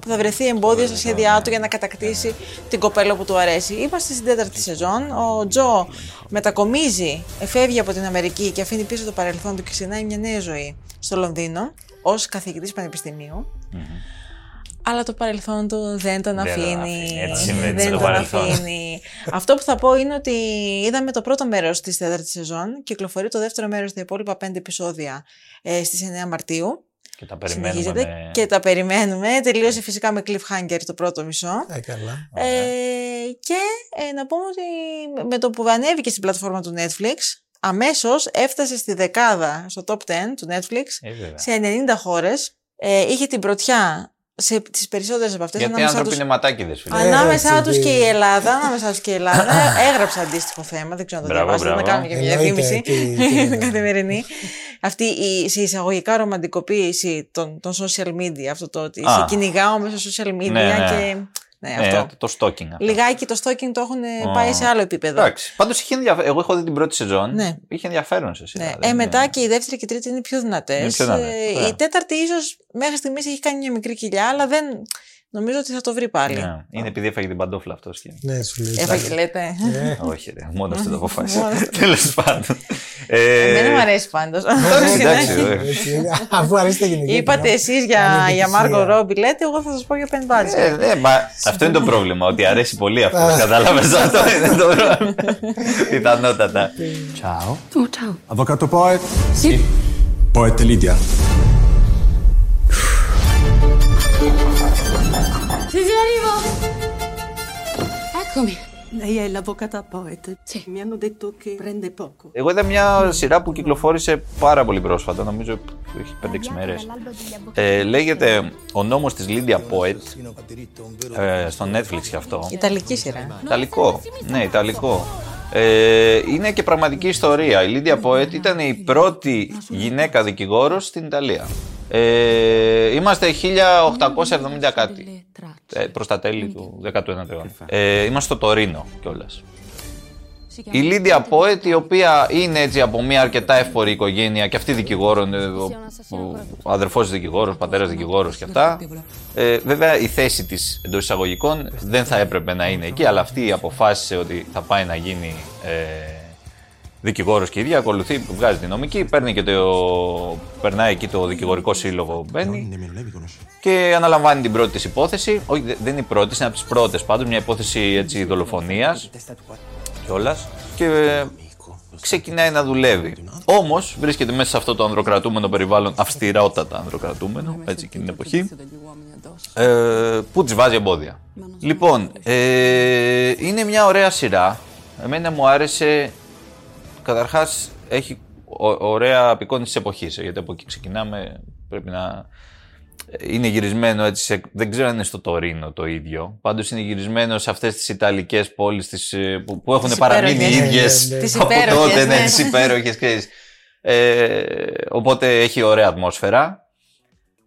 που θα βρεθεί εμπόδιο στα σχέδιά του για να κατακτήσει την κοπέλα που του αρέσει. Είμαστε στην τέταρτη σεζόν. Ο Τζο μετακομίζει, φεύγει από την Αμερική και αφήνει πίσω το παρελθόν του και ξεκινάει μια νέα ζωή στο Λονδίνο ως καθηγητής πανεπιστημίου. Αλλά το παρελθόν του δεν τον Δεν τον αφήνει. αφήνει. Έτσι συμβαίνει δεν με το τον παρελθόν. αφήνει. Αυτό που θα πω είναι ότι είδαμε το πρώτο μέρος της τέταρτης σεζόν. Κυκλοφορεί το δεύτερο μέρος, τα υπόλοιπα πέντε επεισόδια ε, στις 9 Μαρτίου. Και τα περιμένουμε. Συνεχίζεται με- και τα περιμένουμε. Τελείωσε φυσικά με cliffhanger το πρώτο μισό. Ε, καλά. Ε, και ε, να πούμε ότι με το που ανέβηκε στην πλατφόρμα του Netflix, αμέσως έφτασε στη δεκάδα, στο top 10 του Netflix, Ε, βέβαια. σε 90 χώρες. Ε, είχε την πρωτιά σε τις περισσότερες από αυτές. Γιατί οι ανάμεσά άνθρωποι τους- είναι ματάκιδες, φίλε. Ανάμεσά Έτσι, τους τι- και η Ελλάδα, ανάμεσά τους και η Ελλάδα. Έγραψα αντίστοιχο θέμα, δεν ξέρω αν το Μπράβο, διαβάσατε, να μπράβο. κάνουμε και μια Εννοείται, διαφήμιση τι- τι- [laughs] την καθημερινή. Αυτή η σε εισαγωγικά ρομαντικοποίηση των, των social media, αυτό το ότι Α. σε κυνηγάω μέσα social media Ναι, ναι. και. Ναι, Ναι, αυτό. το stalking. αυτό. Λιγάκι το stalking το έχουν Α. πάει σε άλλο επίπεδο. Εντάξει. Πάντως είχε ενδιαφέρον. Εγώ έχω δει την πρώτη σεζόν. Ναι. Είχε ενδιαφέρον σε σειρά. Ναι. δεν Ε, είναι- μετά και η δεύτερη και η τρίτη είναι πιο δυνατές. Είναι πιο δυνατές, ωραία. η τέταρτη ίσως μέχρι στιγμής έχει κάνει μια μικρή κοιλιά, αλλά δεν. Νομίζω ότι θα το βρει πάλι. Ναι. Είναι επειδή έφαγε την παντόφλα αυτό. Και... Ναι, σου λέει. Έφαγε, λέτε. Όχι, ρε. Μόνος αυτό το αποφάσισε. Μόνος αυτό. Τέλος πάντων. Ε, Εμένα μου αρέσει πάντως. εντάξει, ε. Έτσι είναι. Αφού αρέσει τα γυναικεία. Είπατε κοινά. εσείς για, Ανεπιτυχία. για Μάρκο Ρόμπι, λέτε, εγώ θα σας πω για Πεν Μπάτζι. Ε, ναι, μα αυτό είναι το πρόβλημα. Ότι αρέσει πολύ αυτό. Κατάλαβες αυτό είναι το πρόβλημα. Πιθανότατα. Ciao. Oh, ciao. Avvocato Poet? Sì. Poet Lydia. Sì, sì, arrivo. Eccomi. Lei è l'avvocata Poet. Mi hanno detto che prende poco. Εγώ είδα μια σειρά που κυκλοφόρησε πάρα πολύ πρόσφατα, νομίζω έχει 5-6 μέρες. Ε, λέγεται Ο νόμος της Lydia Poet, ε, στο Netflix και αυτό. Ιταλική σειρά. Ιταλικό, ναι, Ιταλικό. Ε, είναι και πραγματική ιστορία. Η Lydia Poet ήταν η πρώτη γυναίκα δικηγόρος στην Ιταλία. Ε, είμαστε 1870 κάτι. Ε, προς τα τέλη του 19ου αιώνα. Ε, είμαστε στο Τωρίνο κιόλας. Η Λίντια Πόετ, η οποία είναι έτσι από μια αρκετά εύπορη οικογένεια και αυτή δικηγόρων, ε, ο, ο αδερφός δικηγόρος, πατέρας δικηγόρος και αυτά. Ε, βέβαια η θέση της εντός εισαγωγικών δεν θα έπρεπε να είναι εκεί, αλλά αυτή αποφάσισε ότι θα πάει να γίνει ε, δικηγόρος και η ίδια, ακολουθεί, βγάζει τη νομική, παίρνει και το, περνάει εκεί το δικηγορικό σύλλογο, μπαίνει και αναλαμβάνει την πρώτη της υπόθεση. Όχι, δε- δεν είναι η πρώτη, είναι από τις πρώτες πάντως, μια υπόθεση έτσι δολοφονίας κιόλας. Και ε, ξεκινάει να δουλεύει. Όμως βρίσκεται μέσα σε αυτό το ανδροκρατούμενο περιβάλλον, αυστηρότατα ανδροκρατούμενο, έτσι εκείνη την εποχή, ε, που της βάζει εμπόδια. Λοιπόν, ε, είναι μια ωραία σειρά. Εμένα μου άρεσε. Καταρχάς, έχει ω- ωραία απεικόνηση της εποχής. Γιατί από εκεί ξεκινάμε. Πρέπει να. Είναι γυρισμένο έτσι, σε, δεν ξέρω αν είναι στο Τωρίνο το ίδιο. Πάντως είναι γυρισμένο σε αυτές τις Ιταλικές πόλεις τις, ε, που, που έχουν Τις παραμείνει οι υπέροχες. ίδιες Ναι, ναι, [laughs] ναι. Τις από υπέροχες, τότε, ναι, ναι. τις υπέροχες, ξέρεις. Ε, οπότε έχει ωραία ατμόσφαιρα.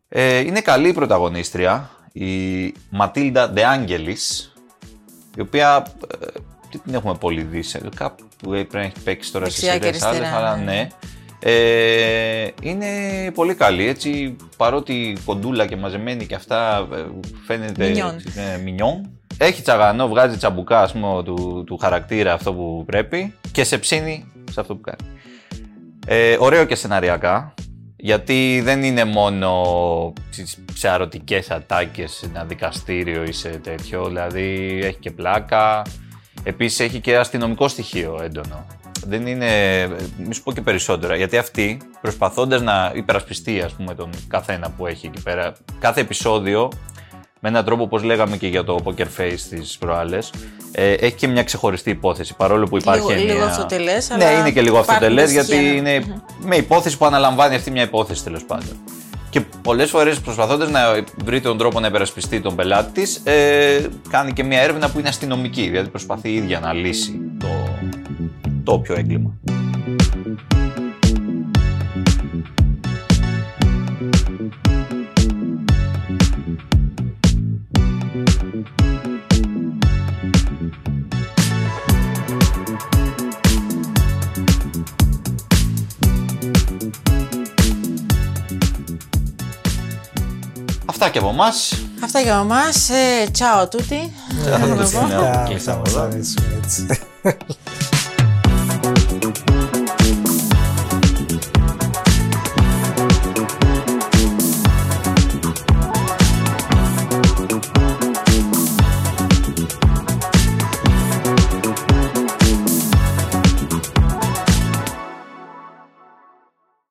Ε, είναι καλή η πρωταγωνίστρια, η Ματίλντα Ντε Άγγελης, η οποία ε, δεν την έχουμε πολύ δει σε κάπου που πρέπει να έχει παίξει τώρα σε Δεξιά και σειρές άλλες, αριστερά, αλλά ναι. ναι. Ε, είναι πολύ καλή, έτσι, παρότι κοντούλα και μαζεμένη και αυτά ε, φαίνεται Μινιόν. ε, μινιόν. Έχει τσαγανό, βγάζει τσαμπουκά ας πούμε, του, του χαρακτήρα αυτό που πρέπει και σε ψήνει σε αυτό που κάνει. Ε, ωραίο και σεναριακά, γιατί δεν είναι μόνο στις- σε αρωτικές ατάκες σε ένα δικαστήριο ή σε τέτοιο, δηλαδή έχει και πλάκα. Επίσης έχει και αστυνομικό στοιχείο έντονο. Δεν είναι. Μη σου πω και περισσότερα. Γιατί αυτή, προσπαθώντας να υπερασπιστεί, ας πούμε, τον καθένα που έχει εκεί πέρα, κάθε επεισόδιο, με έναν τρόπο, όπως λέγαμε και για το Poker Face τι προάλλες, ε, έχει και μια ξεχωριστή υπόθεση. Παρόλο που υπάρχει. Λίγο- μια... λίγο αυτοτελές, Ναι, αλλά είναι και λίγο υπάρχουν αυτοτελέ, στοιχεία, γιατί ναι. είναι με υπόθεση που αναλαμβάνει αυτή μια υπόθεση τέλος πάντων. Και πολλές φορές προσπαθώντας να βρει τον τρόπο να υπερασπιστεί τον πελάτη της, ε, κάνει και μια έρευνα που είναι αστυνομική. Δηλαδή προσπαθεί η ίδια να λύσει το, το όποιο έγκλημα. Αυτά και από εμάς. Αυτά για εμάς. Ε, ciao a tutti.